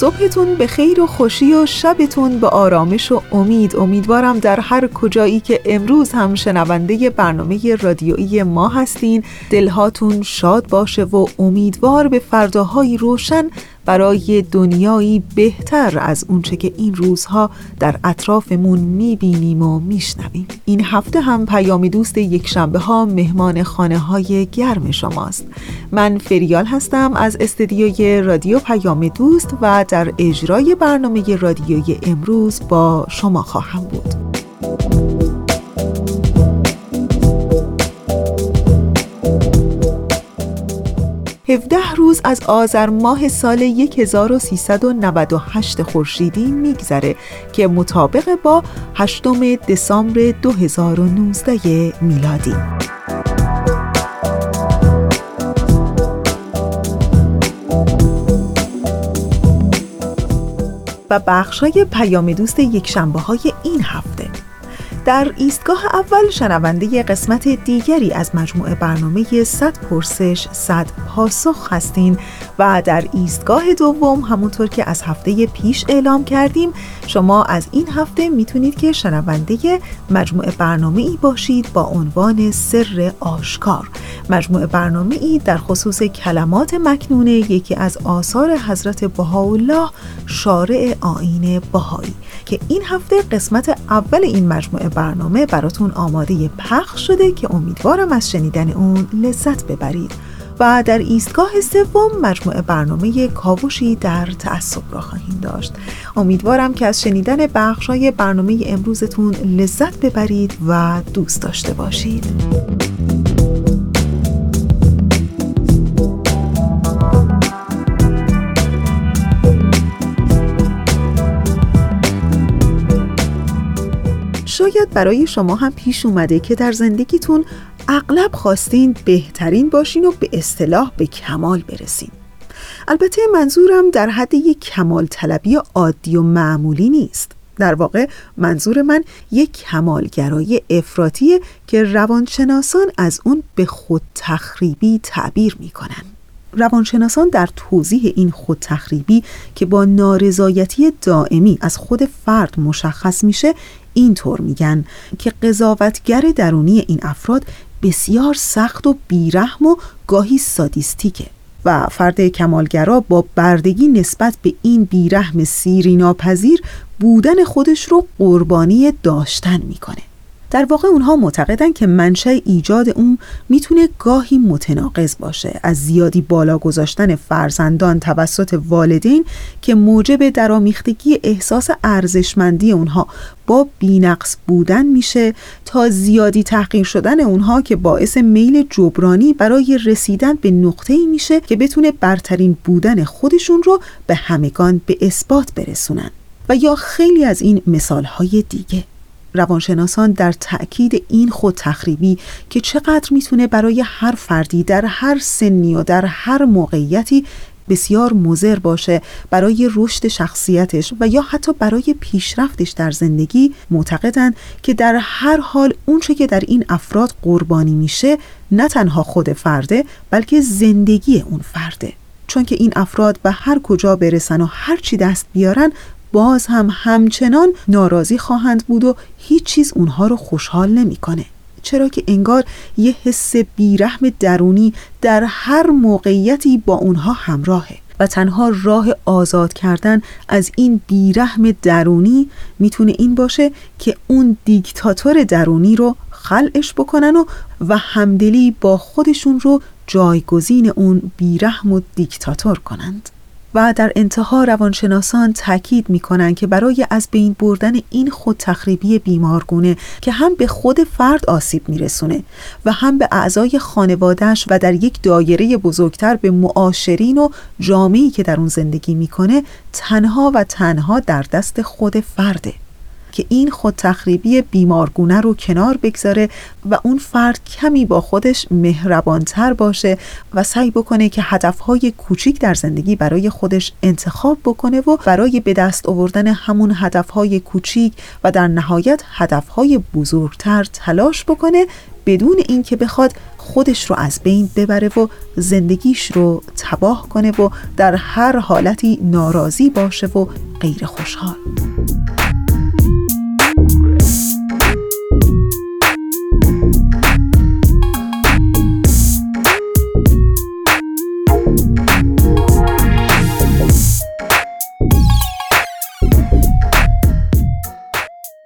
صبحتون به خیر و خوشی و شبتون به آرامش و امید. امیدوارم در هر کجایی که امروز هم شنونده برنامه رادیویی ما هستین دلهاتون شاد باشه و امیدوار به فرداهایی روشن برای دنیایی بهتر از اونچه که این روزها در اطرافمون می‌بینیم و میشنویم. این هفته هم پیام دوست یک شنبه ها مهمان خانه های گرم شماست. من فریال هستم از استدیوی رادیو پیام دوست و در اجرای برنامه رادیوی امروز با شما خواهم بود. 17 روز از آذر ماه سال 1398 خورشیدی میگذره که مطابق با 8 دسامبر 2019 میلادی. و بخشای پیام دوست یک شنبه های این هفته در ایستگاه اول شنونده قسمت دیگری از مجموعه برنامه 100 پرسش 100 پاسخ هستین. و در ایستگاه دوم همونطور که از هفته پیش اعلام کردیم شما از این هفته می‌تونید که شنونده مجموعه برنامه ای باشید با عنوان سر آشکار. مجموعه برنامه ای در خصوص کلمات مکنونه یکی از آثار حضرت بهاءالله شارع آین بهایی. که این هفته قسمت اول این مجموعه برنامه براتون آماده پخش شده که امیدوارم از شنیدن اون لذت ببرید. و در ایستگاه سوم مجموعه برنامه کاوشی در تعصب را خواهیم داشت. امیدوارم که از شنیدن بخشای برنامه امروزتون لذت ببرید و دوست داشته باشید. شاید برای شما هم پیش اومده که در زندگیتون اغلب خواستین بهترین باشین و به اصطلاح به کمال برسین. البته منظورم در حد یک کمال طلبی عادی و معمولی نیست. در واقع منظور من یک کمالگرایی افراطیه که روانشناسان از اون به خود تخریبی تعبیر می‌کنن. روانشناسان در توضیح این خود تخریبی که با نارضایتی دائمی از خود فرد مشخص میشه اینطور میگن که قضاوتگر درونی این افراد بسیار سخت و بیرحم و گاهی سادیستیکه و فرد کمالگرا با بردگی نسبت به این بیرحم سیری ناپذیر بودن خودش رو قربانی داشتن می‌کنه. در واقع اونها معتقدن که منشأ ایجاد اون می‌تونه گاهی متناقض باشه. از زیادی بالا گذاشتن فرزندان توسط والدین که موجب درامیختگی احساس ارزشمندی اونها با بینقص بودن میشه تا زیادی تحقیر شدن اونها که باعث میل جبرانی برای رسیدن به نقطه ای میشه که بتونه برترین بودن خودشون رو به همگان به اثبات برسونن. و یا خیلی از این مثال های دیگه. روانشناسان در تأکید این خود تخریبی که چقدر می‌تونه برای هر فردی در هر سنی و در هر موقعیتی بسیار مضر باشه برای رشد شخصیتش و یا حتی برای پیشرفتش در زندگی معتقدند که در هر حال اونچه که در این افراد قربانی میشه نه تنها خود فرده بلکه زندگی اون فرده. چون که این افراد به هر کجا برسن و هر چی دست بیارن باز هم همچنان ناراضی خواهند بود و هیچ چیز اونها رو خوشحال نمی‌کنه. چرا که انگار یه حس بیرحم درونی در هر موقعیتی با اونها همراهه و تنها راه آزاد کردن از این بیرحم درونی می‌تونه این باشه که اون دیکتاتور درونی رو خلعش بکنن و, و همدلی با خودشون رو جایگزین اون بیرحم و دیکتاتور کنند و در انتها روانشناسان تاکید می کنند که برای از بین بردن این خود تخریبی بیمارگونه که هم به خود فرد آسیب میرسونه و هم به اعضای خانوادهش و در یک دایره بزرگتر به معاشرین و جامعی که در اون زندگی می‌کنه تنها و تنها در دست خود فرده. که این خود تخریبی بیمارگونه رو کنار بگذاره و اون فرد کمی با خودش مهربانتر باشه و سعی بکنه که هدفهای کوچیک در زندگی برای خودش انتخاب بکنه و برای به دست آوردن همون هدفهای کوچیک و در نهایت هدفهای بزرگتر تلاش بکنه بدون اینکه بخواد خودش رو از بین ببره و زندگیش رو تباه کنه و در هر حالتی ناراضی باشه و غیر خوشحال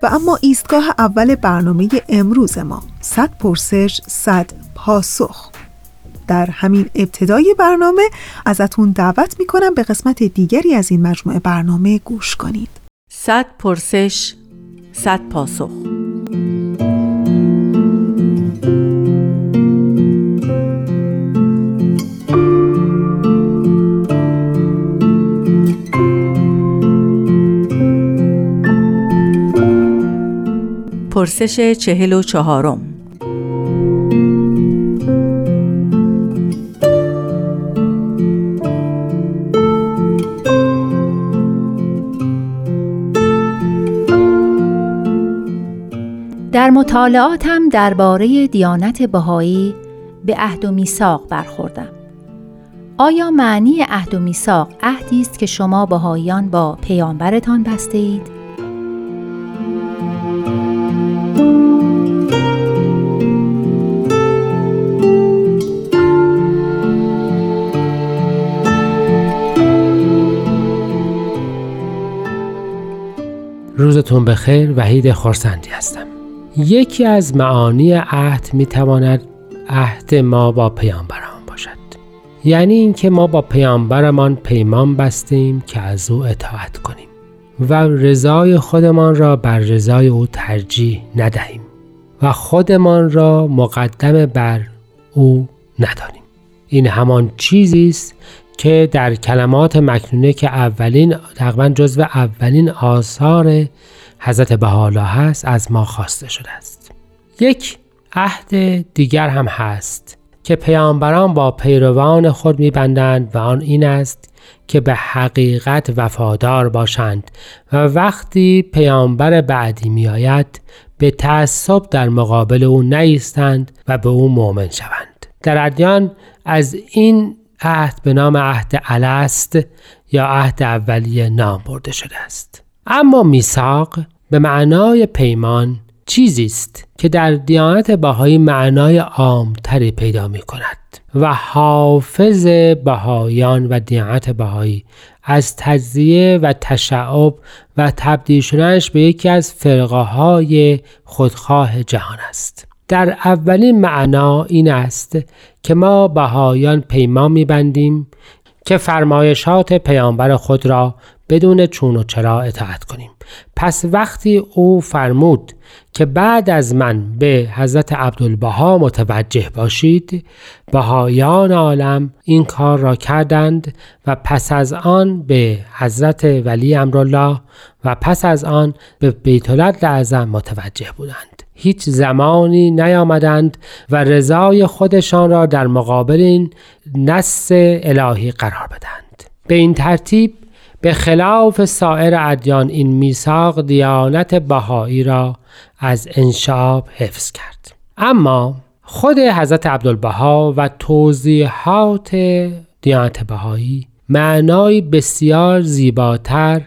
و اما ایستگاه اول برنامه امروز ما صد پرسش صد پاسخ. در همین ابتدای برنامه ازتون دعوت می‌کنم به قسمت دیگری از این مجموعه برنامه گوش کنید. صد پرسش صد پاسخ. پرسش چهل و چهارم در مطالعاتم درباره دیانت بهایی به عهد و میثاق برخوردم. آیا معنی عهد و میثاق عهدی است که شما بهاییان با پیامبرتان بسته اید؟ روزتون بخیر وحید خورسندی هستم. یکی از معانی عهد می‌تواند عهد ما با پیامبرمان باشد. یعنی اینکه ما با پیامبرمان پیمان بستیم که از او اطاعت کنیم و رضای خودمان را بر رضای او ترجیح ندهیم و خودمان را مقدم بر او ندانیم. این همان چیزی است که در کلمات مکنونه که اولین تقریبا جزو اولین آثار حضرت بهاءالله هست از ما خواسته شده است. یک عهد دیگر هم هست که پیامبران با پیروان خود میبندند و آن این است که به حقیقت وفادار باشند و وقتی پیامبر بعدی میآید به تعصب در مقابل او نیستند و به او مؤمن شوند. در ادیان از این عهد به نام عهد الست یا عهد اولیه نام برده شده است. اما میثاق به معنای پیمان چیزی است که در دیانت بهایی معنای عامتری پیدا می کند و حافظ بهایان و دیانت بهایی از تجزیه و تشعب و تبدیل شدنش به یکی از فرقه های خودخواه جهان است. در اولین معنا این است که ما بهایان پیمان میبندیم که فرمایشات پیامبر خود را بدون چون و چرا اطاعت کنیم. پس وقتی او فرمود که بعد از من به حضرت عبدالبها متوجه باشید بهایان عالم این کار را کردند و پس از آن به حضرت ولی امرالله و پس از آن به بیت اعظم متوجه بودند. هیچ زمانی نیامدند و رضای خودشان را در مقابل این نص الهی قرار بدند به این ترتیب به خلاف سایر ادیان این میثاق دیانت بهایی را از انشاب حفظ کرد. اما خود حضرت عبدالبها و توضیحات دیانت بهایی معنای بسیار زیباتر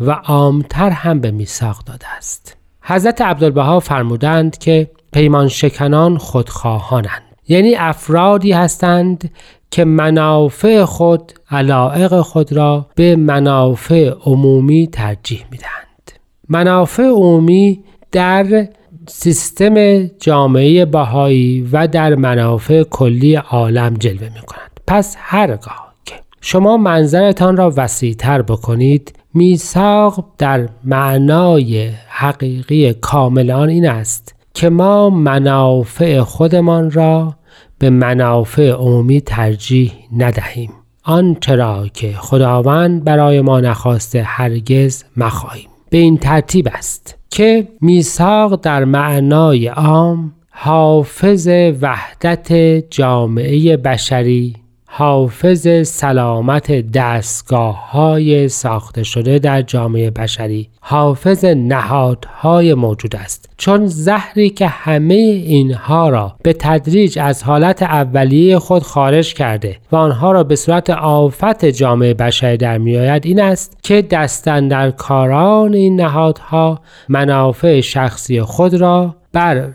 و عامتر هم به میثاق داده است. حضرت عبدالبها فرمودند که پیمان شکنان خودخواهانند. یعنی افرادی هستند که منافع خود علائق خود را به منافع عمومی ترجیح می‌دهند منافع عمومی در سیستم جامعه باهایی و در منافع کلی عالم جلوه می کنند. پس هرگاه که شما منظرتان را وسیعتر بکنید میثاق در معنای حقیقی کامل آن این است که ما منافع خودمان را به منافع عمومی ترجیح ندهیم. آنچه را که خداوند برای ما نخواسته هرگز مخواهیم. به این ترتیب است که میثاق در معنای عام حافظ وحدت جامعه بشری حافظ سلامت دستگاه های ساخته شده در جامعه بشری. حافظ نهادهای موجود است. چون زهری که همه اینها را به تدریج از حالت اولیه خود خارج کرده و آنها را به صورت آفت جامعه بشری در میآید این است که دستن کاران این نهادها منافع شخصی خود را بر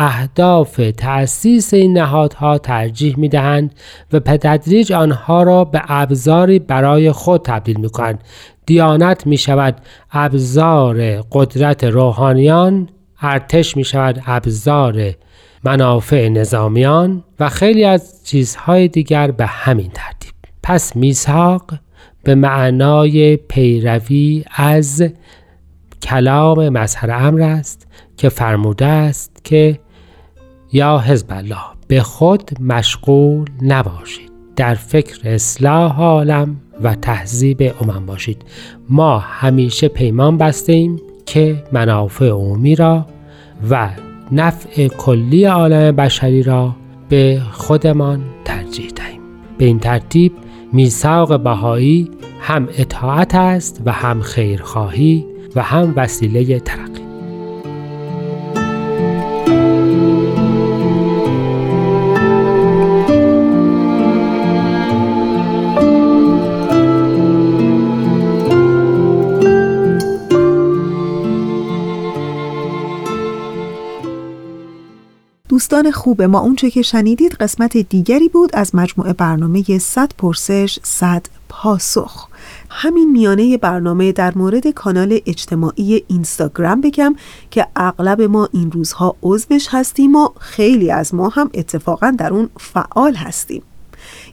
اهداف تأسیس این نهادها ترجیح می دهند و به تدریج آنها را به ابزاری برای خود تبدیل می کنند. دیانت می شود ابزار قدرت روحانیان ارتش می شود ابزار منافع نظامیان و خیلی از چیزهای دیگر به همین ترتیب پس میثاق به معنای پیروی از کلام مظهر امر است که فرموده است که یا حزب الله به خود مشغول نباشید. در فکر اصلاح عالم و تهذیب امم باشید. ما همیشه پیمان بستیم که منافع عمومی را و نفع کلی عالم بشری را به خودمان ترجیح دهیم. به این ترتیب میثاق بهایی هم اطاعت است و هم خیرخواهی و هم وسیله ترقی. دوستان خوب ما اونچه که شنیدید قسمت دیگری بود از مجموعه برنامه 100 پرسش 100 پاسخ. همین میانه برنامه در مورد کانال اجتماعی اینستاگرام بگم که اغلب ما این روزها عضوش هستیم و خیلی از ما هم اتفاقا در اون فعال هستیم.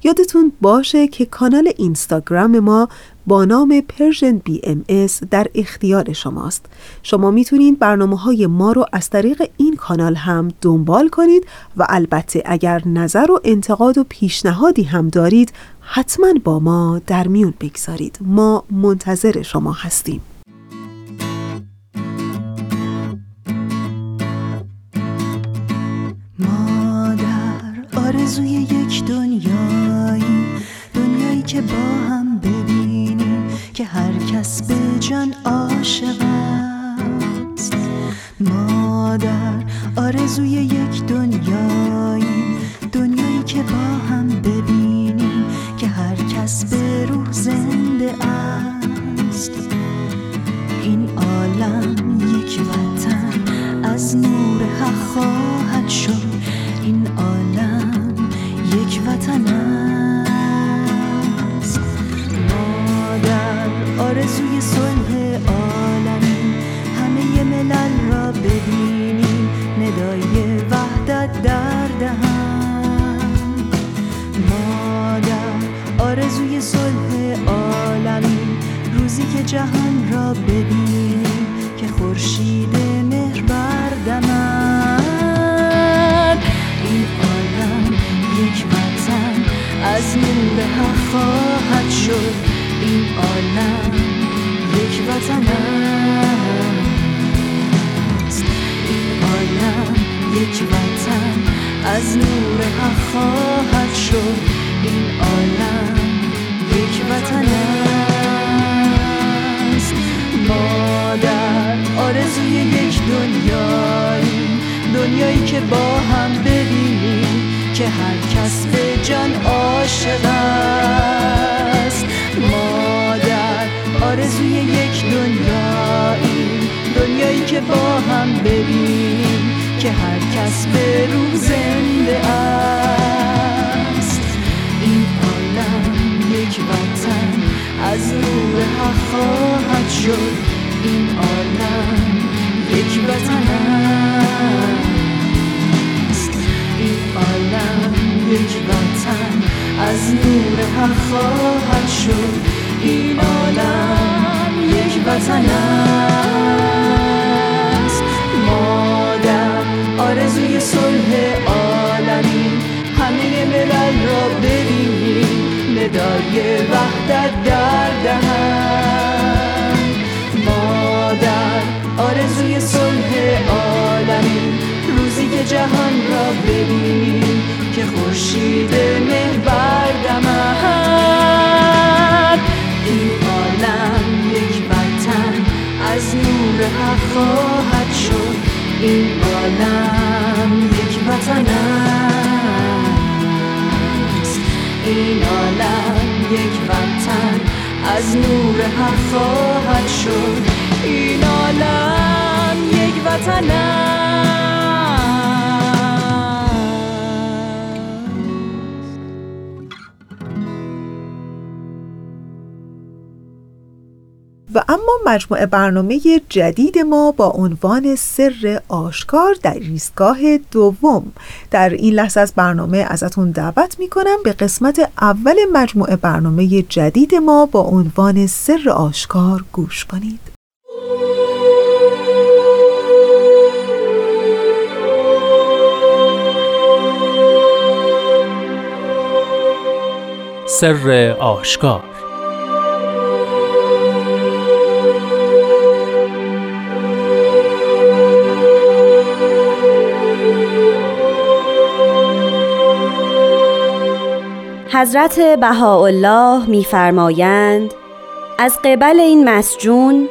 یادتون باشه که کانال اینستاگرام ما با نام Persian BMS در اختیار شماست. شما می‌تونید برنامه های ما رو از طریق این کانال هم دنبال کنید و البته اگر نظر و انتقاد و پیشنهادی هم دارید حتما با ما در میون بگذارید. ما منتظر شما هستیم. کس به جان عاشق است. ما در آرزوی یک دنیایی. دنیایی که با هم ببینیم که هر کس به روح زنده است. این عالم یک وطن از نور حق خواهد شد. این عالم یک وطن است جهان را ببینیم که خورشید مهر بردمد این عالم یک وطن از نور حق خواهد شد. این عالم یک وطن است. این عالم یک وطن از نور حق خواهد شد. این عالم یک وطن است. ما در آرزوی یک دنیایی دنیایی که با هم ببینیم که هر کس به جان عاشق است. ما در آرزوی یک دنیایی دنیایی که با هم ببینیم که هر کس به روح زنده است. از نور حق خواهد شد این عالم. یک وطن است. این عالم یک وطن از نور حق خواهد شد این عالم یک وطن است. مادر آرزوی صلح ندای وحدت در دهن مادر آرزوی صلح عالمی. روزی که جهان را ببینیم که خورشید مه بردمد این عالم یک وطن از نور حق خواهد شد. این عالم یک وطن است. این عالم از نور حق خواهد شد. این عالم یک وطن و اما مجموعه برنامه جدید ما با عنوان سر آشکار در ایستگاه دوم. در این لحظه از برنامه ازتون دعوت می کنم به قسمت اول مجموعه برنامه جدید ما با عنوان سر آشکار گوش کنید. سر آشکار حضرت بهاءالله میفرمایند از قبل این مسجون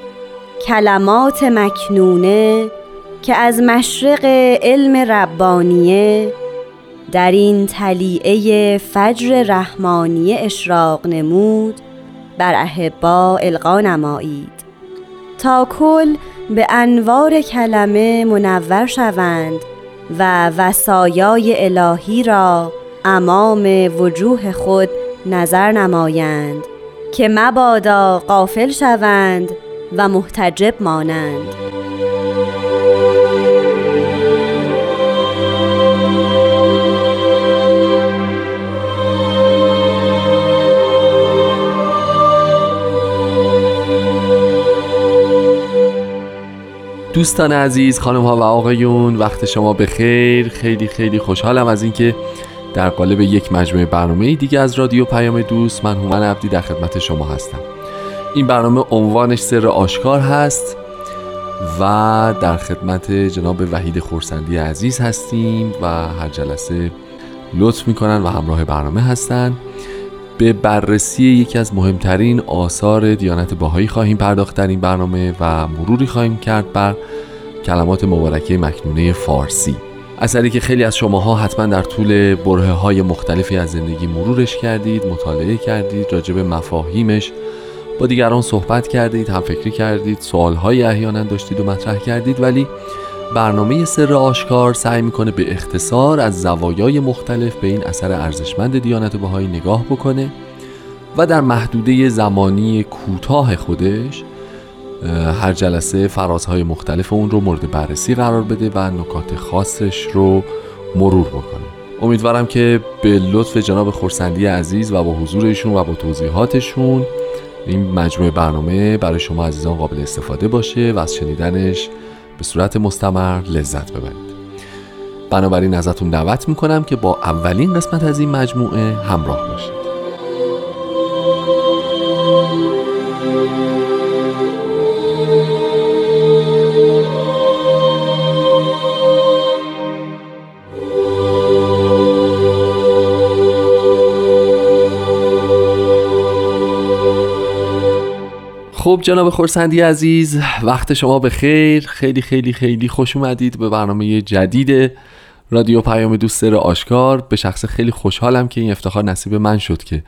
کلمات مکنونه که از مشرق علم ربانیه در این تلیعه فجر رحمانیه اشراق نمود بر احبا القا نمایید. تا کل به انوار کلمه منور شوند و وسایای الهی را امام وجوه خود نظر نمایند که مبادا غافل شوند و محتجب مانند. دوستان عزیز خانم ها و آقایون وقت شما به خیر خیلی خیلی خوشحالم از اینکه در قالب یک مجموعه برنامه دیگه از رادیو پیام دوست من هومن عبدی در خدمت شما هستم. این برنامه عنوانش سر آشکار هست و در خدمت جناب وحید خورسندی عزیز هستیم و هر جلسه لطف می‌کنن و همراه برنامه هستن. به بررسی یکی از مهمترین آثار دیانت باهایی خواهیم پرداخت در این برنامه و مروری خواهیم کرد بر کلمات مبارکه مکنونه فارسی. اثری که خیلی از شماها حتما در طول بره های مختلفی از زندگی مرورش کردید مطالعه کردید راجع مفاهیمش با دیگران صحبت کردید هم فکری کردید سوالهای احیانا داشتید و مطرح کردید ولی برنامه سر آشکار سعی می‌کنه به اختصار از زوایای مختلف به این اثر ارزشمند دیانت بهایی نگاه بکنه و در محدوده زمانی کوتاه خودش هر جلسه فرازهای مختلف اون رو مورد بررسی قرار بده و نکات خاصش رو مرور بکنه. امیدوارم که به لطف جناب خورسندی عزیز و با حضور ایشون و با توضیحاتشون این مجموعه برنامه برای شما عزیزان قابل استفاده باشه و از شنیدنش به صورت مستمر لذت ببرید. بنابراین ازتون دعوت می‌کنم که با اولین قسمت از این مجموعه همراه باشید. خب جناب خورسندی عزیز وقت شما به خیر خیلی خیلی خیلی خوش اومدید به برنامه جدید رادیو پیام دوست آشکار. به شخص خیلی خوشحالم که این افتخار نصیب من شد که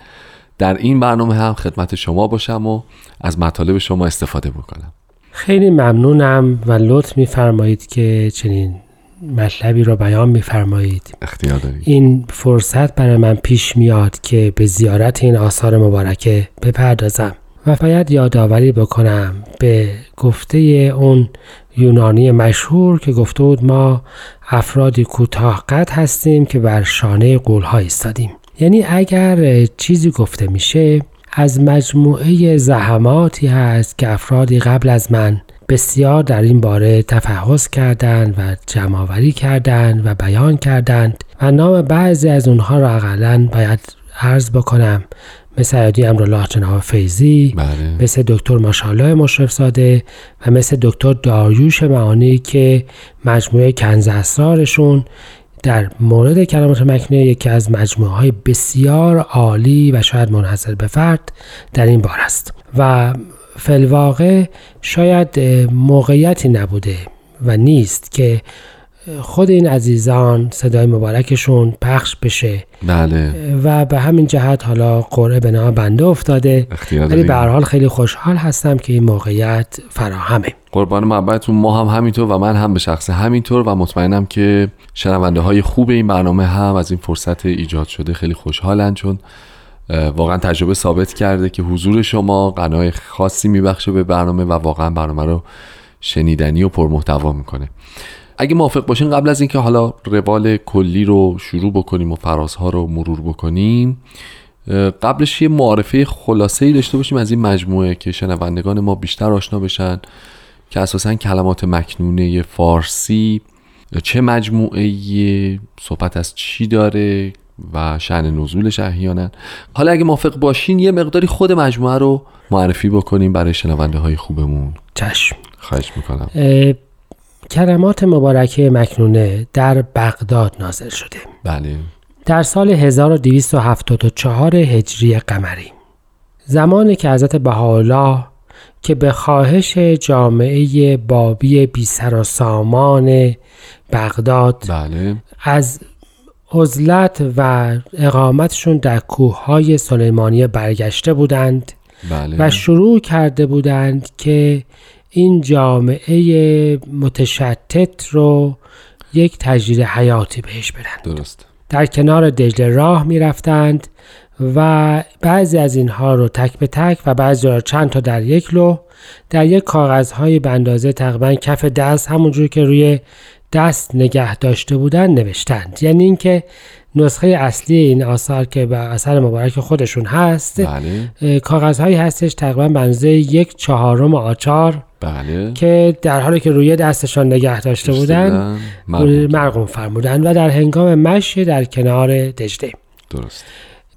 در این برنامه هم خدمت شما باشم و از مطالب شما استفاده بکنم. خیلی ممنونم و لطف میفرمایید که چنین مطلبی را بیان میفرمایید. اختیار دارید این فرصت برای من پیش میاد که به زیارت این آثار مبارکه بپردازم. و باید یادآوری بکنم به گفته اون یونانی مشهور که گفته بود ما افرادی کوتاه قد هستیم که بر شانه قولها ایستادیم. یعنی اگر چیزی گفته میشه از مجموعه زحماتی هست که افرادی قبل از من بسیار در این باره تفحص کردند و جمعآوری کردند و بیان کردند و نام بعضی از اونها را اقلا باید عرض بکنم. مثل عیادی امرالله جناب فیزی بله. مثل دکتر ماشالله مشرف زاده و مثل دکتر داریوش معانی که مجموعه کنز اسرارشون در مورد کلمات مکنه یکی از مجموعه های بسیار عالی و شاید منحصر به فرد در این بار است. و فلواقع شاید موقعیتی نبوده و نیست که خود این عزیزان صدای مبارکشون پخش بشه. بله. و به همین جهت حالا قرعه به نام بنده افتاده. ولی به. هر حال خیلی خوشحال هستم که این موقعیت فراهمه. قربان محبتتون ما هم همینطور و من هم به شخص همینطور و مطمئنم که شنونده های خوب این برنامه هم از این فرصت ایجاد شده خیلی خوشحالن چون واقعا تجربه ثابت کرده که حضور شما قنای خاصی میبخشه به برنامه و واقعا برنامه رو شنیدنی و پرمحتوا می‌کنه. اگه موافق باشین قبل از اینکه حالا روال کلی رو شروع بکنیم و فرازها رو مرور بکنیم قبلش یه معارفه خلاصه ای داشته باشیم از این مجموعه که شنوندگان ما بیشتر آشنا بشن که اساسا کلمات مکنونه فارسی. چه مجموعه صحبت از چی داره و شعن نزولش احیانا. حالا اگه موافق باشین یه مقداری خود مجموعه رو معرفی بکنیم برای شنونده های خوبمون. چشم. خواهش می‌کنم. اه، کلمات مبارکه مکنونه در بغداد نازل شده. بله. در سال 1274 هجری قمری. زمانی که حضرت بهاءالله که به خواهش جامعه بابی بی سر و سامان بغداد بله. از عزلت و اقامتشون در کوههای سلیمانیه برگشته بودند بله. و شروع کرده بودند که این جامعه متشتت رو یک تجدید حیاتی بهش بدن درست. در کنار دجله راه می رفتند و بعضی از اینها رو تک به تک و بعضی را چند تا در یک لو در یک کاغذهای به اندازه تقریبا کف دست همونجور که روی دست نگه داشته بودن نوشتند. یعنی اینکه نسخه اصلی این آثار که به اثر مبارک خودشون هست بله. کاغذهایی هستش تقریبا به اندازه یک چهارم آچار بله. که در حالی که روی دستشان نگه داشته بودن. مرقوم فرمودن و در هنگام مشی در کنار دجله درست.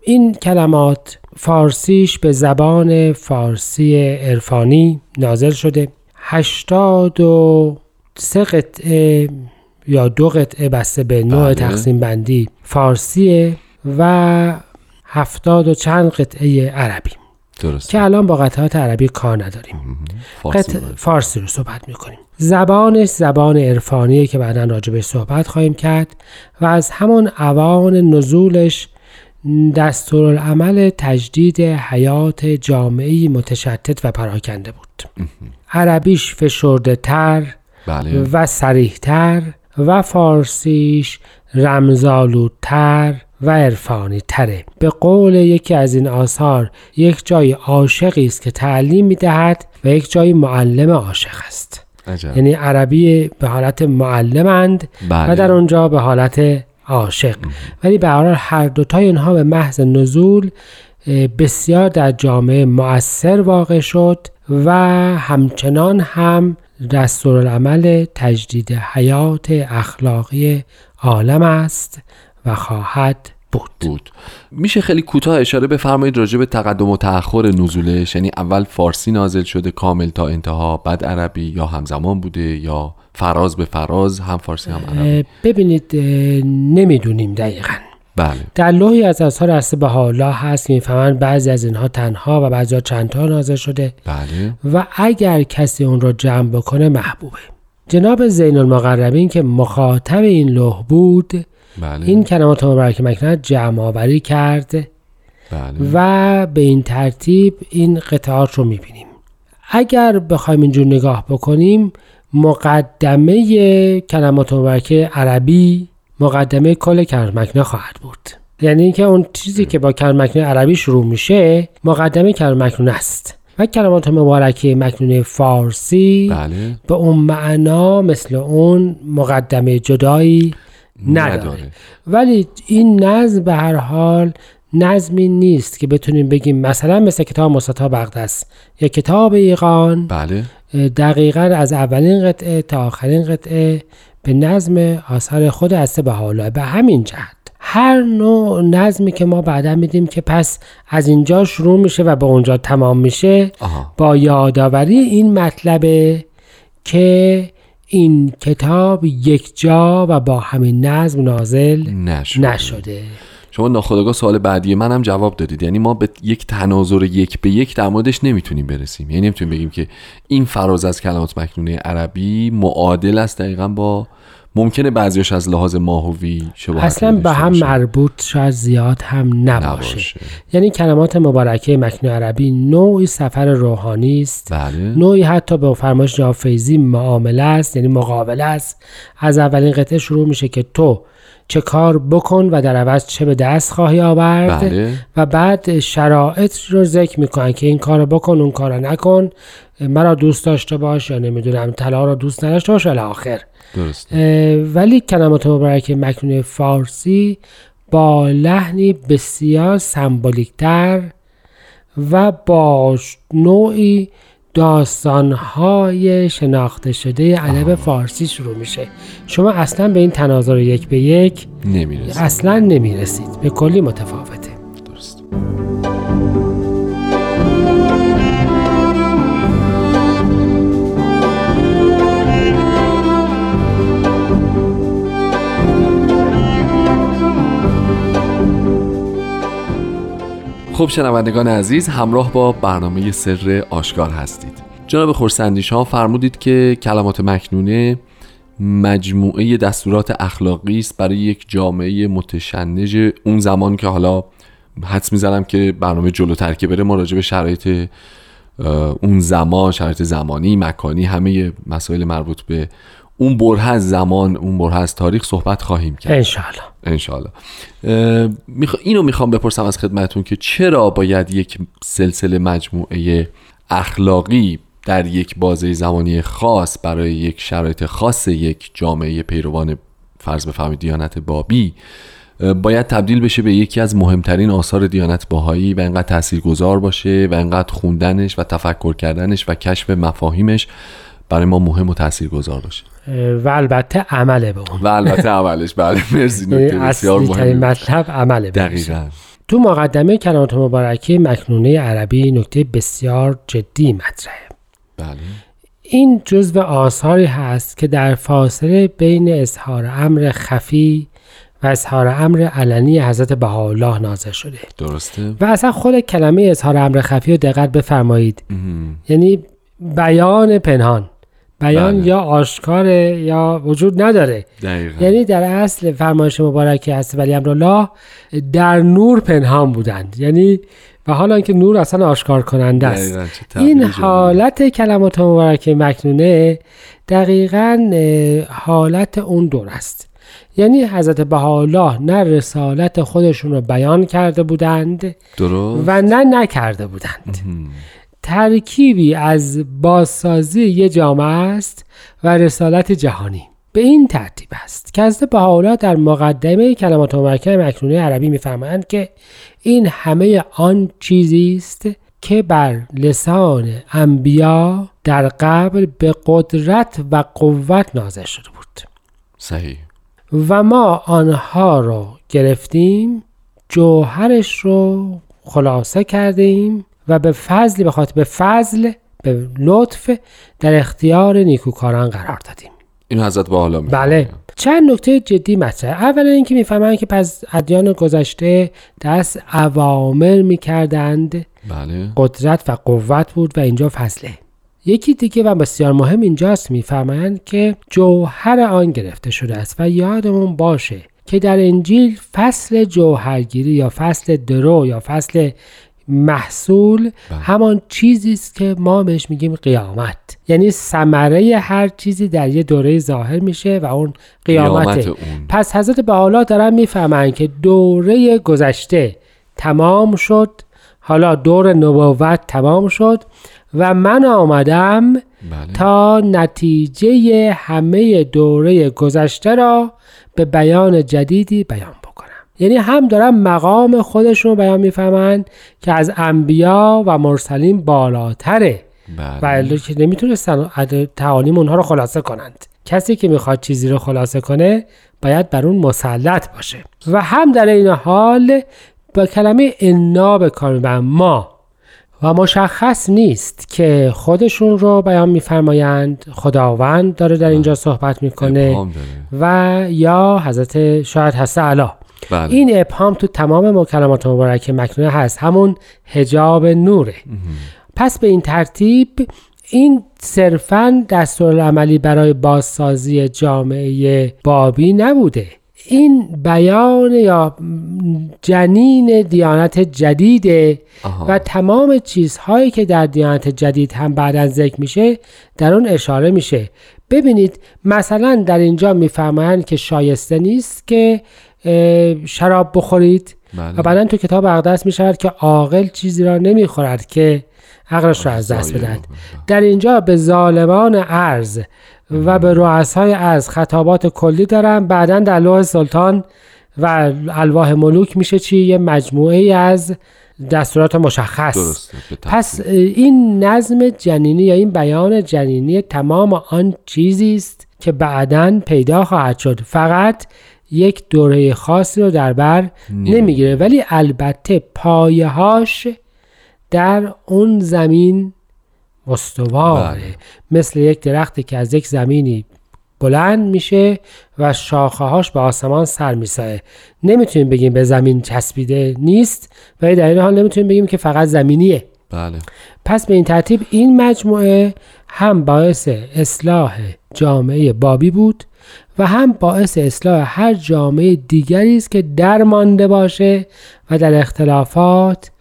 این کلمات فارسیش به زبان فارسی عرفانی نازل شده. هشتاد و سه قطعه یا دو قطعه بسته به نوع بله. تقسیم بندی فارسیه و هفتاد و چند قطعه عربی. درست که الان با قطعات عربی کار نداریم. فارسی قطع. فارسی رو صحبت می‌کنیم. زبانش زبان عرفانیه که بعدا راجبش صحبت خواهیم کرد و از همون اوان نزولش دستورالعمل تجدید حیات جامعی متشتت و پراکنده بود. عربیش فشرده تر بله. و سریحتر و فارسیش رمزالودتر و عرفانی تره به قول یکی از این آثار یک جای عاشقی است که تعلیم می‌دهد و یک جای معلم عاشق است عجب. یعنی عربی به حالت معلمند بله. و در اونجا به حالت عاشق ولی به هر هر دوتای اینها به محض نزول بسیار در جامعه مؤثر واقع شد و همچنان هم دستورالعمل تجدید حیات اخلاقی عالم است و خواهد بود. بود. میشه خیلی کوتاه اشاره بفرمایید راجع به تقدم و تأخر نزولش. یعنی اول فارسی نازل شده کامل تا انتها بعد عربی یا همزمان بوده یا فراز به فراز هم فارسی هم عربی. ببینید نمی‌دونیم دقیقا. بله. در لوحی از آثار اصل بهاءالله هست که می‌فهمند بعضی از اینها تنها و بعضی ها چندتا نازل شده بله. و اگر کسی اون رو جمع بکنه محبوبه. جناب زین المقربین که مخاطب این لوح بود بله. این کلمات مبارک مکنه جمع آوری کرد بله. و به این ترتیب این قطعات رو می‌بینیم. اگر بخوایم اینجور نگاه بکنیم مقدمه کلمات مبارکه عربی مقدمه کل کلمات مکنه خواهد بود. یعنی اینکه اون چیزی که با کلمات مکنه عربی شروع میشه مقدمه مکنه است. و کلمات مبارکه مکنونه فارسی بله. به اون معنا مثل اون مقدمه جدایی نداره. ولی این نظم به هر حال نظمی نیست که بتونیم بگیم مثلا مثل کتاب مستطاب اقدس یا کتاب ایقان. بله. دقیقا از اولین قطعه تا آخرین قطعه. به نظم آثار خود هسته به حالا به همین جهت هر نوع نظمی که ما بعدا میدیم که پس از اینجا شروع میشه و به اونجا تمام میشه آها. با یادآوری این مطلبه که این کتاب یک جا و با همین نظم نازل نشد نشده. شما ناخودآگاه سوال بعدی منم جواب دادید. یعنی ما به یک تناظر یک به یک در موردش نمی‌تونیم برسیم. یعنی نمی‌تونیم بگیم که این فراز از کلمات مکنونه عربی معادل است دقیقا با ممکنه بعضیش از لحاظ ماهوی شباهت اصلا به هم باشه. مربوط شاید زیاد هم نباشه, نباشه. یعنی کلمات مبارکه مکنون عربی نوعی سفر روحانی است. بله. نوعی حتی به فرمایش جناب فیضی معامله است یعنی مقابله است. از اولین قطعه شروع میشه که تو چه کار بکن و در عوض چه به دست خواهی آورد. بله. و بعد شرایط رو ذکر می‌کنن که این کارو بکن اون کارو نکن. مرا دوست داشته باش یا نمی‌دونم طلا رو دوست نداشته باش الی آخر درست ولی کلمات مبارک مکنون فارسی با لحنی بسیار سمبولیکتر و با نوعی داستانهای شناخته شده ادب فارسی شروع میشه. شما اصلا به این تناظر یک به یک نمی‌رسه اصلا نمی‌رسید. به کلی متفاوته. درست. خب شنوندگان عزیز همراه با برنامه سر آشکار هستید. جناب خورسندی شما فرمودید که کلمات مکنونه مجموعه دستورات اخلاقی است برای یک جامعه متشنج اون زمان که حالا حدس می‌زنم که برنامه جلوتر که بره ما راجع به شرایط اون زمان شرایط زمانی مکانی همه مسائل مربوط به اون بره از زمان اون بره از تاریخ صحبت خواهیم کرد. انشالله اه، میخوا... اینو می‌خوام بپرسم از خدمتون که چرا باید یک سلسله مجموعه اخلاقی در یک بازه زمانی خاص برای یک شرایط خاص یک جامعه پیروان فرض بفرمایید دیانت بابی باید تبدیل بشه به یکی از مهمترین آثار دیانت باهایی و اینقدر تاثیرگذار باشه و اینقدر خوندنش و تفکر کردنش و کشف مفاهیمش برای ما مهم و تاثیرگذار باشه. و البته عمله به اون. و البته اولش بله مرسی یعنی بسیار اصلی ترین مهمی مطلب عمله دقیقا. تو مقدمه کلمات مبارکه مکنونه عربی نکته بسیار جدی مطرحه. بله. این جزو آثاری هست که در فاصله بین اظهار امر خفی و اظهار امر علنی حضرت بهاءالله نازل شده. درسته؟ و اصلا خود کلمه اظهار امر خفی رو دقت بفرمایید. مهم. یعنی بیان پنهان. بیان بله. یا آشکاره یا وجود نداره. دقیقا. یعنی در اصل فرمایش مبارکه هست ولی امرالله در نور پنهان بودند. یعنی و حالا اینکه نور اصلا آشکار کننده است این. حالت کلمات مبارکه مکنونه دقیقا حالت اون دور است. یعنی حضرت بهاءالله نه رسالت خودشون رو بیان کرده بودند درست. و نه نکرده بودند. ترکیبی از بازسازی یه جامعه است و رسالت جهانی. به این ترتیب است که حضرت بهاءالله در مقدمه کلمات مبارکه مکنونه عربی میفرمایند که این همه آن چیزی است که بر لسان انبیا در قبل به قدرت و قوت نازل شده بود. صحیح. و ما آنها رو گرفتیم جوهرش رو خلاصه کردیم و به فضل به خاطر به فضل به لطف در اختیار نیکوکاران قرار دادیم. این حضرت با حالا بله. چند نکته جدی مطرحه اولا اینکه می‌فهمن که پس ادیان گذشته دست اوامر می‌کردند. بله. قدرت و قوت بود و اینجا فضله. یکی دیگه و بسیار مهم اینجاست میفرمایند که جوهر آن گرفته شده است و یادمون باشه که در انجیل فصل جوهرگیری یا فصل درو یا فصل محصول همان چیزی است که ما بهش میگیم قیامت. یعنی ثمره هر چیزی در یه دوره ظاهر میشه و اون قیامته. قیامت اون. پس حضرت بهاءالله دارن می‌فهمن که دوره گذشته تمام شد. حالا دور نبوت تمام شد و من آمدم بله. تا نتیجه همه دوره گذشته را به بیان جدیدی بیان یعنی هم دارن مقام خودشون رو بیان می‌فهمن که از انبیا و مرسلین بالاتره. و بله الا که نمی‌تونستن تعالیم اونها رو خلاصه کنند. کسی که می‌خواد چیزی رو خلاصه کنه باید بر اون مسلط باشه. و هم در این حال با کلمه انا به کار ما. و مشخص نیست که خودشون رو بیان میفرمایند. خداوند داره در اینجا صحبت می‌کنه. و یا حضرت شاید هست علا بله. این ابهام تو تمام کلمات مبارکه مکنونه هست. همون حجاب نوره. پس به این ترتیب این صرفا دستورالعملی برای بازسازی جامعه بابی نبوده. این بیان یا جنین دیانت جدیده آها. و تمام چیزهایی که در دیانت جدید هم بعدا ذکر میشه در اون اشاره میشه. ببینید مثلا در اینجا میفرمایند که شایسته نیست که شراب بخورید. بله. و بعدا تو کتاب اقدس می شود که عاقل چیزی را نمی خورد که عقلش را از دست بدهد. در اینجا به ظالمان ارز و به رؤسای ارز خطابات کلی دارن بعدا در لوح سلطان و الواح ملوک میشه چی؟ یه مجموعه از دستورات مشخص. درسته پس این نظم جنینی یا این بیان جنینی تمام آن چیزی است که بعدا پیدا خواهد شد. فقط یک دوره خاصی رو در بر نمی‌گیره. ولی البته پایه‌هاش در اون زمین استواره. بله. مثل یک درختی که از یک زمینی بلند میشه و شاخه هاش به آسمان سر میسایه نمی‌تونیم بگیم به زمین چسبیده نیست ولی در این حال نمی‌تونیم بگیم که فقط زمینیه. بله. پس به این ترتیب این مجموعه هم باعث اصلاح جامعه بابی بود و هم باعث اصلاح هر جامعه دیگری است که درمانده باشه و در اختلافات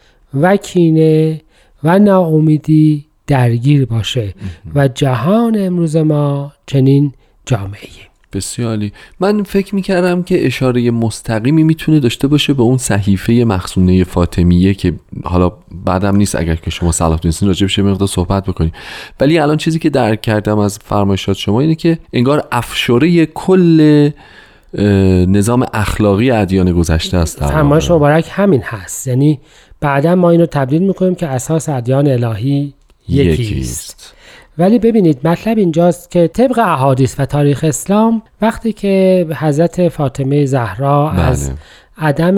و کینه و ناامیدی درگیر باشه. و جهان امروز ما چنین جامعه بسیار عالی. من فکر می‌کردم که اشاره مستقیمی می‌تونه داشته باشه به اون صحیفه مخصونه فاطمیه که حالا بعدم نیست اگر که شما صلاح دونستین راجبش یه مقدار صحبت بکنیم ولی الان چیزی که درک کردم از فرمایشات شما اینه که انگار افشاره کل نظام اخلاقی ادیان گذشته است فرمایش. مبارک همین هست. یعنی بعدا ما اینو تبدیل می‌کنیم که اساس ادیان الهی یکی است ولی ببینید مطلب اینجاست که طبق احادیث و تاریخ اسلام وقتی که حضرت فاطمه زهرا بله. از عدم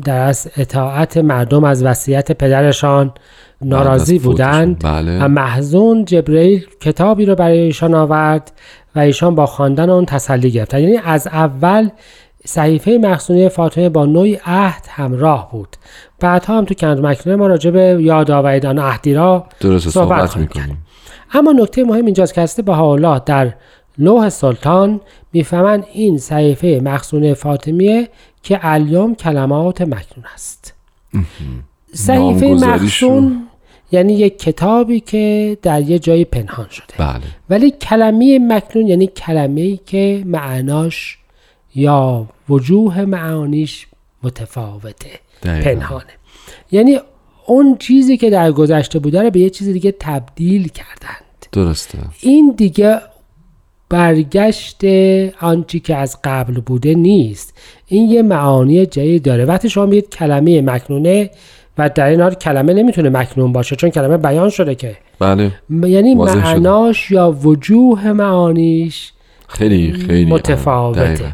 در از اطاعت مردم از وصیت پدرشان ناراضی. بودند بله. و محزون جبرئیل کتابی رو برای ایشان آورد و ایشان با خواندن اون تسلی گرفتن یعنی از اول صحیفه مخصونی فاطمه با نوعی عهد همراه بود بعدها هم تو کند مکنونه ما راجع به یاد آورید آن عهدی را درست صحبت صحبت. می‌کنیم اما نکته مهم اینجاست که حضرت بهاءالله در لوح سلطان می‌فهمند این صحیفه مخصونه فاطمیه که الیوم کلمات مکنون است. صحیفه مخصون یعنی یک کتابی که در یه جایی پنهان شده. بله. ولی کلمه مکنون یعنی کلمه ای که معناش یا وجوه معانیش متفاوته دقیقاً. پنهانه. یعنی اون چیزی که در گذشته بوده رو به یه چیز دیگه تبدیل کردند. درسته. این دیگه برگشت آنچی که از قبل بوده نیست. این یه معانی جدید داره. وقتی شما میگید کلمه مکنونه و در این حال کلمه نمی‌تونه مکنون باشه چون کلمه بیان شده که. بله. یعنی شده. معناش یا وجوه معانیش خیلی خیلی متفاوته.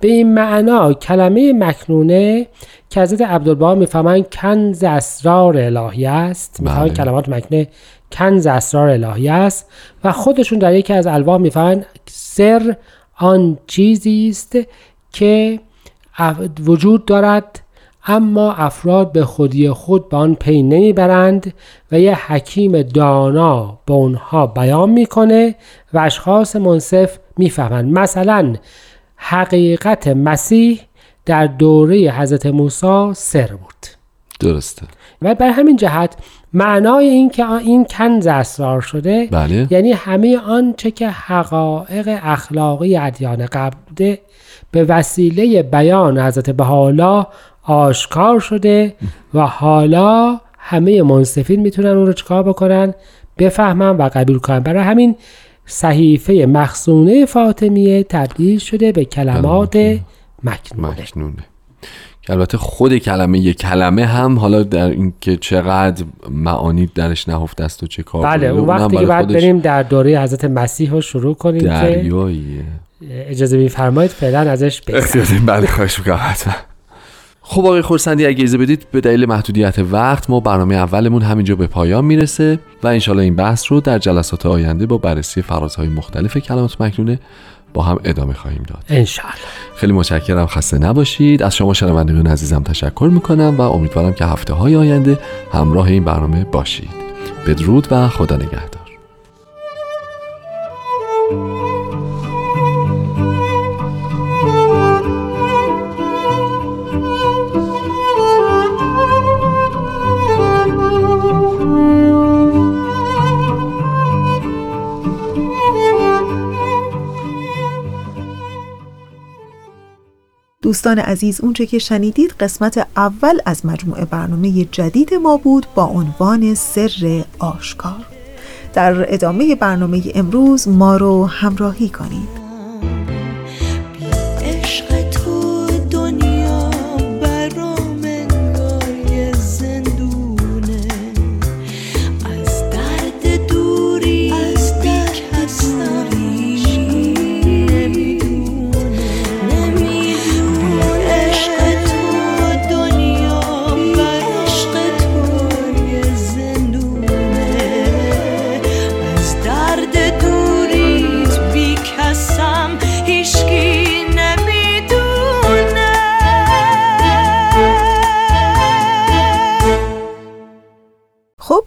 به این معنا کلمه مکنونه که حضرت عبدالبها می‌فهمن کنز اسرار الهی است می‌فهمن بله. کلمات مکنه کنز اسرار الهی است و خودشون در یکی از الواح می‌فهمن سر آن چیزی است که وجود دارد اما افراد به خودی خود به آن پی نمی‌برند و یه حکیم دانا به اونها بیان می‌کنه و اشخاص منصف می‌فهمند. مثلا حقیقت مسیح در دوره حضرت موسی سر بود درسته. و بر همین جهت معنای این که این کنز اسرار شده بله. یعنی همه آنچه که حقایق اخلاقی ادیان قبل بوده به وسیله بیان حضرت بهاءالله آشکار شده و حالا همه منصفین می‌تونن اون رو چکار بکنن؟ بفهمن و قبول کنن. برای همین صحیفه مخصونه فاطمیه تبدیل شده به کلمات مکنونه. مکنونه. که البته خود کلمه یک کلمه هم حالا در اینکه چقدر معانی درش نهفته است و چه کار بله اون وقتی که بعد بریم در دوره حضرت مسیح رو شروع کنیم که دریاییه. اجازه میفرمایید فعلا ازش بگذریم بله خواهش می‌کنم خب آقای خورسندی اگه اجازه بدید به دلیل محدودیت وقت ما برنامه اولمون همینجا به پایان می‌رسه و انشالله این بحث رو در جلسات آینده با بررسی فرازهای مختلف کلمات مکنونه با هم ادامه خواهیم داد. انشالله خیلی متشکرم خسته نباشید. از شما شنوندگان عزیزم تشکر می‌کنم و امیدوارم که هفته های آینده همراه این برنامه باشید. بدرود و خدا نگهدار. دوستان عزیز اونچه که شنیدید قسمت اول از مجموعه برنامه جدید ما بود با عنوان سر آشکار. در ادامه برنامه امروز ما رو همراهی کنید.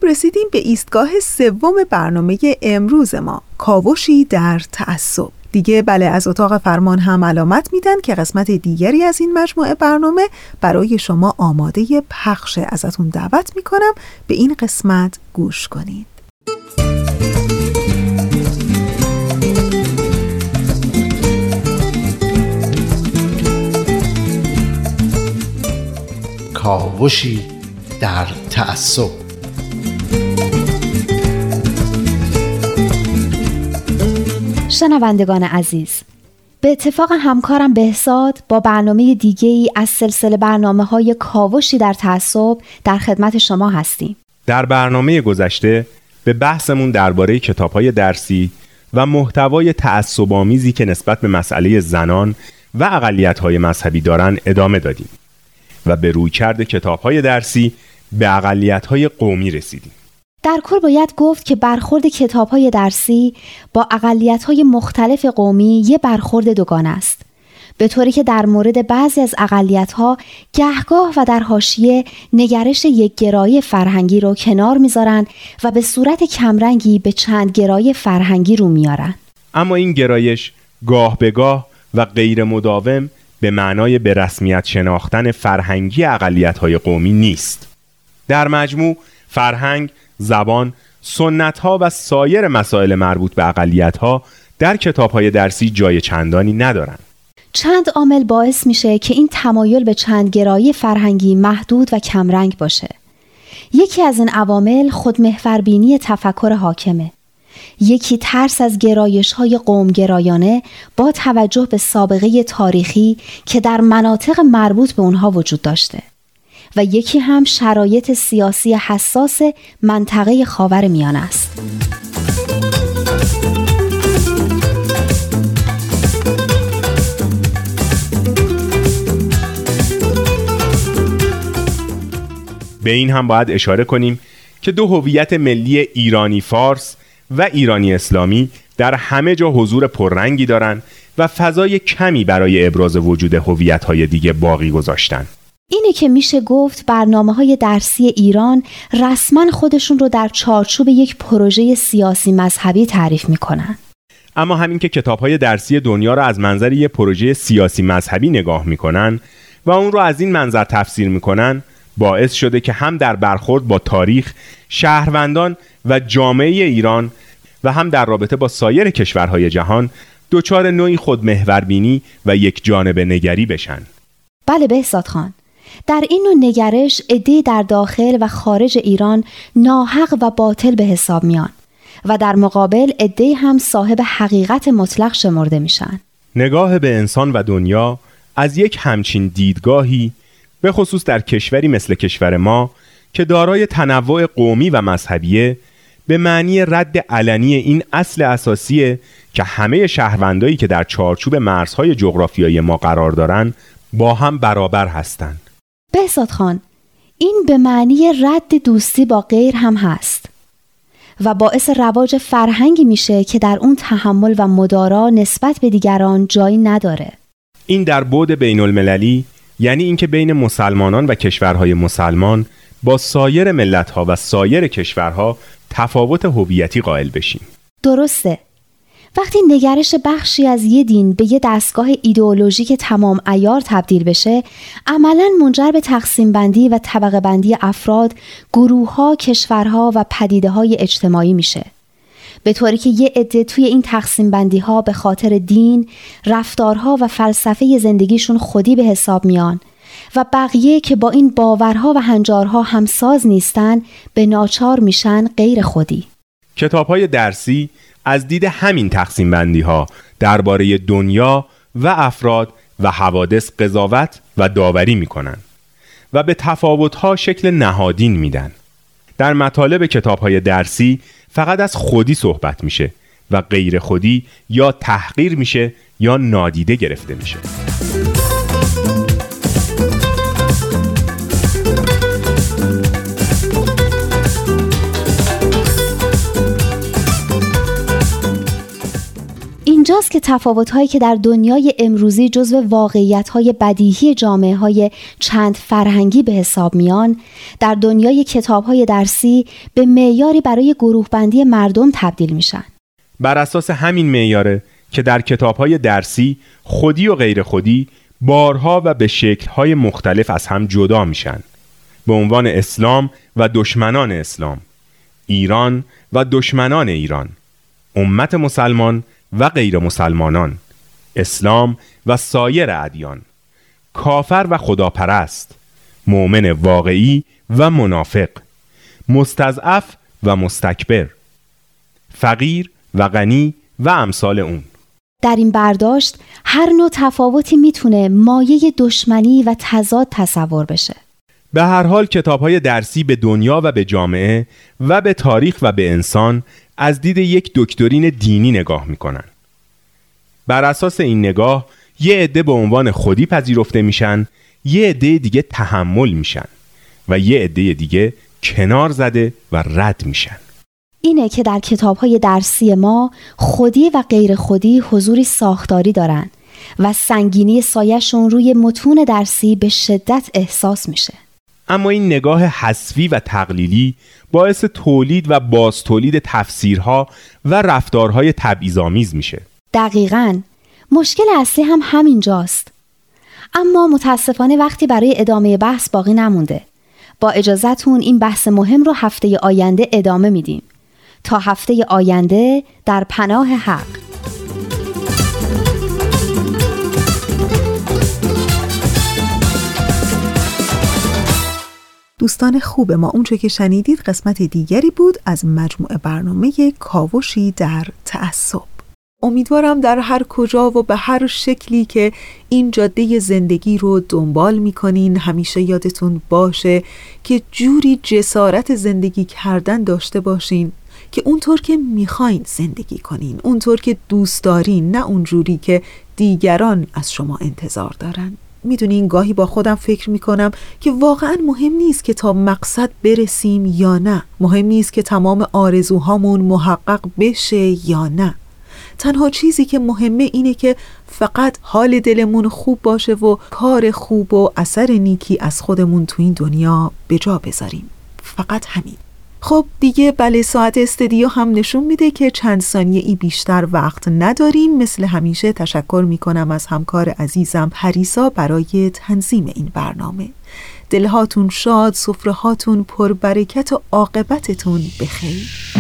رسیدیم به ایستگاه سوم برنامه امروز ما کاوشی در تعصب. دیگه بله از اتاق فرمان هم علامت میدن که قسمت دیگری از این مجموعه برنامه برای شما آماده پخش ازتون دعوت می‌کنم. به این قسمت گوش کنید. کاوشی در تعصب. شنوندگان عزیز به اتفاق همکارم بهزاد با برنامه دیگه ای از سلسله برنامه های کاوشی در تعصب در خدمت شما هستیم در برنامه گذشته به بحثمون درباره کتاب‌های درسی و محتوای تعصب‌آمیزی که نسبت به مسئله زنان و اقلیت‌های مذهبی دارن ادامه دادیم و به رویکرد کتاب‌های درسی به اقلیت‌های قومی رسیدیم. در کل باید گفت که برخورد کتاب های درسی با اقلیت های مختلف قومی یه برخورد دوگانه است به طوری که در مورد بعضی از اقلیت ها گهگاه و در حاشیه نگرش یک گرایی فرهنگی رو کنار می‌ذارن و به صورت کمرنگی به چند گرای فرهنگی رو میارن اما این گرایش گاه به گاه و غیر مداوم به معنای به رسمیت شناختن فرهنگی اقلیت‌های قومی نیست. در مجموع فرهنگ، زبان، سنت‌ها و سایر مسائل مربوط به اقلیت‌ها در کتاب‌های درسی جای چندانی ندارند. چند عامل باعث میشه که این تمایل به چند گرایی فرهنگی محدود و کمرنگ باشه. یکی از این عوامل خودمحوربینی تفکر حاکمه. یکی ترس از گرایش های قومگرایانه با توجه به سابقه تاریخی که در مناطق مربوط به اونها وجود داشته. و یکی هم شرایط سیاسی حساس منطقه خاور میان است. به این هم باید اشاره کنیم که دو هویت ملی ایرانی فارس و ایرانی اسلامی در همه جا حضور پررنگی دارند و فضای کمی برای ابراز وجود هویت‌های دیگه باقی گذاشتن. اینه که میشه گفت برنامه های درسی ایران رسما خودشون رو در چارچوب یک پروژه سیاسی مذهبی تعریف می‌کنن. اما همین که کتاب‌های درسی دنیا را از منظر یک پروژه سیاسی مذهبی نگاه می‌کنن و اون رو از این منظر تفسیر می‌کنن باعث شده که هم در برخورد با تاریخ، شهروندان و جامعه ایران و هم در رابطه با سایر کشورهای جهان دچار نوعی خودمحوربینی و یک جانب نگری بشن. بله بهزاد خان در این نوع نگرش عده در داخل و خارج ایران ناحق و باطل به حساب میان و در مقابل عده هم صاحب حقیقت مطلق شمرده میشن نگاه به انسان و دنیا از یک همچین دیدگاهی به خصوص در کشوری مثل کشور ما که دارای تنوع قومی و مذهبیه به معنی رد علنی این اصل اساسیه که همه شهروندایی که در چارچوب مرزهای جغرافیایی ما قرار دارن با هم برابر هستند. بهزاد خان این به معنی رد دوستی با غیر هم هست و باعث رواج فرهنگی میشه که در اون تحمل و مدارا نسبت به دیگران جایی نداره. این در بعد بین المللی یعنی اینکه بین مسلمانان و کشورهای مسلمان با سایر ملتها و سایر کشورها تفاوت هویتی قائل بشیم. درسته. وقتی نگرش بخشی از یه دین به یه دستگاه ایدئولوژیک تمام ایار تبدیل بشه عملا منجر به تقسیم بندی و طبقه بندی افراد، گروه ها، کشورها و پدیده های اجتماعی میشه. به طوری که یه عده توی این تقسیم بندی ها به خاطر دین، رفتارها و فلسفه زندگیشون خودی به حساب میان و بقیه که با این باورها و هنجارها همساز نیستن به ناچار میشن غیر خودی. کتاب های درسی از دید همین تقسیم بندی ها درباره دنیا و افراد و حوادث قضاوت و داوری می کنند و به تفاوت ها شکل نهادین میدن. در مطالب کتاب های درسی فقط از خودی صحبت میشه و غیر خودی یا تحقیر میشه یا نادیده گرفته میشه. اینجاست که تفاوت‌هایی که در دنیای امروزی جزو واقعیت‌های بدیهی جامعه های چند فرهنگی به حساب میان در دنیای کتاب‌های درسی به معیاری برای گروه بندی مردم تبدیل میشن. بر اساس همین معیاره که در کتاب‌های درسی خودی و غیر خودی بارها و به شکل‌های مختلف از هم جدا میشن. به عنوان اسلام و دشمنان اسلام ایران و دشمنان ایران امت مسلمان و غیر مسلمانان اسلام و سایر ادیان. کافر و خداپرست مؤمن واقعی و منافق مستضعف و مستکبر فقیر و غنی و امثال اون. در این برداشت هر نوع تفاوتی می‌تونه مایه دشمنی و تضاد تصور بشه. به هر حال کتاب های درسی به دنیا و به جامعه و به تاریخ و به انسان از دید یک دکترین دینی نگاه می‌کنن. بر اساس این نگاه یه عده به عنوان خودی پذیرفته میشن یه عده دیگه تحمل میشن و یه عده دیگه کنار زده و رد میشن. اینه که در کتاب های درسی ما خودی و غیر خودی حضوری ساختاری دارن و سنگینی سایشون روی متون درسی به شدت احساس میشه. اما این نگاه حسفی و تقلیلی باعث تولید و باز تولید تفسیرها و رفتارهای تبعیض‌آمیز میشه. دقیقا. مشکل اصلی هم همینجاست. اما متاسفانه وقتی برای ادامه بحث باقی نمونده. با اجازتون این بحث مهم رو هفته آینده ادامه میدیم. تا هفته آینده در پناه حق. دوستان خوب ما اونچه که شنیدید قسمت دیگری بود از مجموعه برنامه کاوشی در تعصب. امیدوارم در هر کجا و به هر شکلی که این جاده زندگی رو دنبال می‌کنین همیشه یادتون باشه که جوری جسارت زندگی کردن داشته باشین که اونطور که می‌خواین زندگی کنین اونطور که دوست دارین نه اونجوری که دیگران از شما انتظار دارن. می‌دونین گاهی با خودم فکر می‌کنم که واقعا مهم نیست که تا مقصد برسیم یا نه. مهم نیست که تمام آرزوهامون محقق بشه یا نه. تنها چیزی که مهمه اینه که فقط حال دلمون خوب باشه و کار خوب و اثر نیکی از خودمون تو این دنیا به جا بذاریم. فقط همین. خب دیگه بله ساعت استدیو هم نشون میده که چند ثانیه ای بیشتر وقت نداریم. مثل همیشه تشکر می‌کنم از همکار عزیزم پریسا برای تنظیم این برنامه. دلهاتون شاد، سفره هاتون پر برکت و عاقبتتون بخیر.